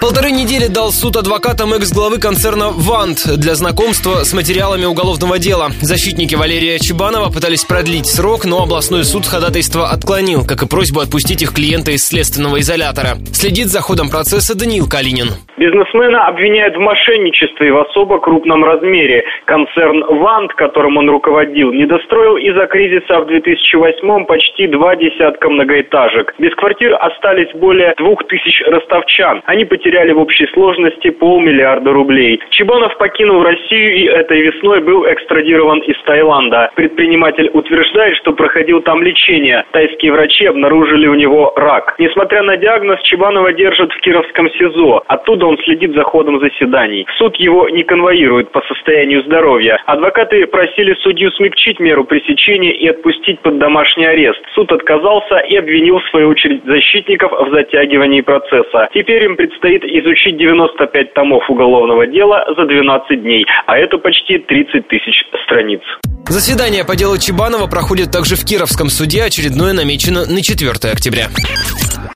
Полторы недели дал суд адвокатам экс-главы концерна «Вант» для знакомства с материалами уголовного дела. Защитники Валерия Чебанова пытались продлить срок, но областной суд ходатайство отклонил, как и просьбу отпустить их клиента из следственного изолятора. Следит за ходом процесса Даниил Калинин. Бизнесмена обвиняют в мошенничестве в особо крупном размере. Концерн «Вант», которым он руководил, не достроил из-за кризиса в 2008-м почти два десятка многоэтажек. Без квартир остались более двух тысяч ростовчан. Они потеряли в общей сложности полмиллиарда рублей. Чебанов покинул Россию и этой весной был экстрадирован из Таиланда. Предприниматель утверждает, что проходил там лечение. Тайские врачи обнаружили у него рак. Несмотря на диагноз, Чебанова держат в Кировском СИЗО. Оттуда он следит за ходом заседаний. Суд его не конвоирует по состоянию здоровья. Адвокаты просили судью смягчить меру пресечения и отпустить под домашний арест. Суд отказался и обвинил в свою очередь защитников в затягивании процесса. Теперь им предстоит изучить 95 томов уголовного дела за 12 дней, а это почти 30 тысяч страниц. Заседание по делу Чебанова проходит также в Кировском суде. Очередное намечено на 4 октября.